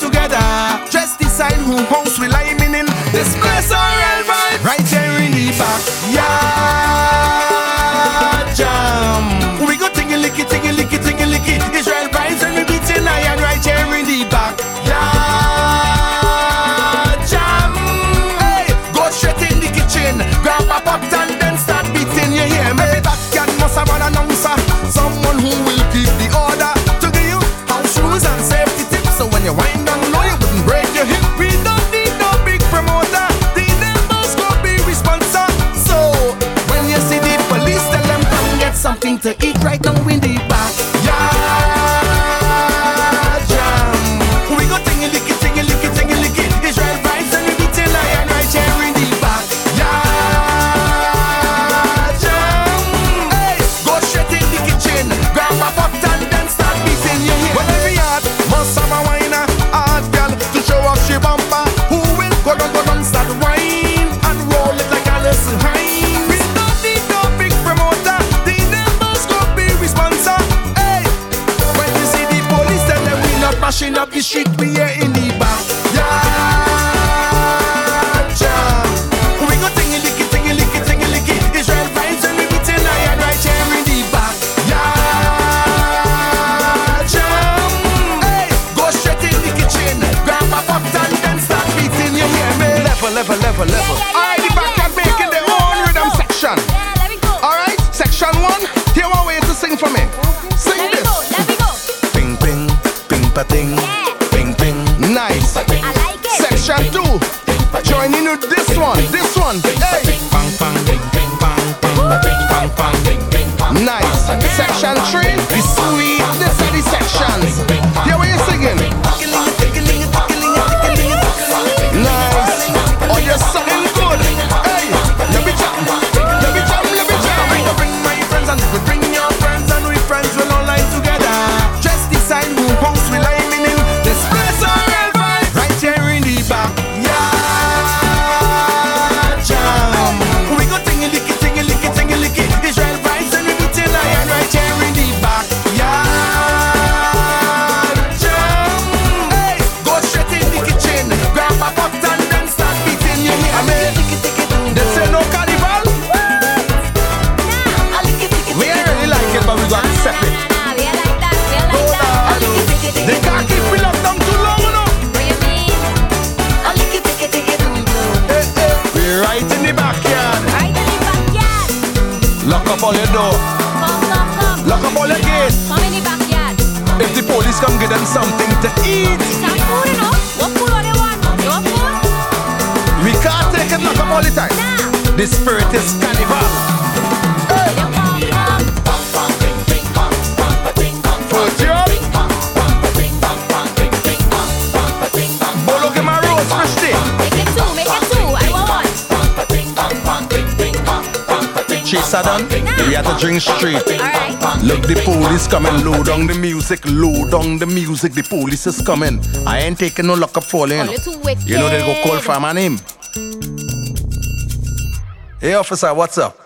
together right there in the backyard. don't we? Up of the street, we here in the backyard. Jam. We go licky, licky, licky. Vibes and we right here in the. Jam. Hey, go straight the kitchen, and start beating. Level, level, level, level. The backyard making own rhythm section. All right, section one. Here one way to sing for me. Sing this. Let me go. Ping, ping, ping, pa. country. all your door. Come, come, come. Lock up all your gates. Come in the backyard. If the police come, get them something to eat. It's not food enough. What food all they want? Your food? We can't take it Lock up all the time. Nah. The spirit is carnival. chase her down. We had to drink straight. Look, the police coming. Low down the music, low down the music. The police is coming. I ain't taking no lock up falling. You you know they go call for my name. Hey, officer, what's up?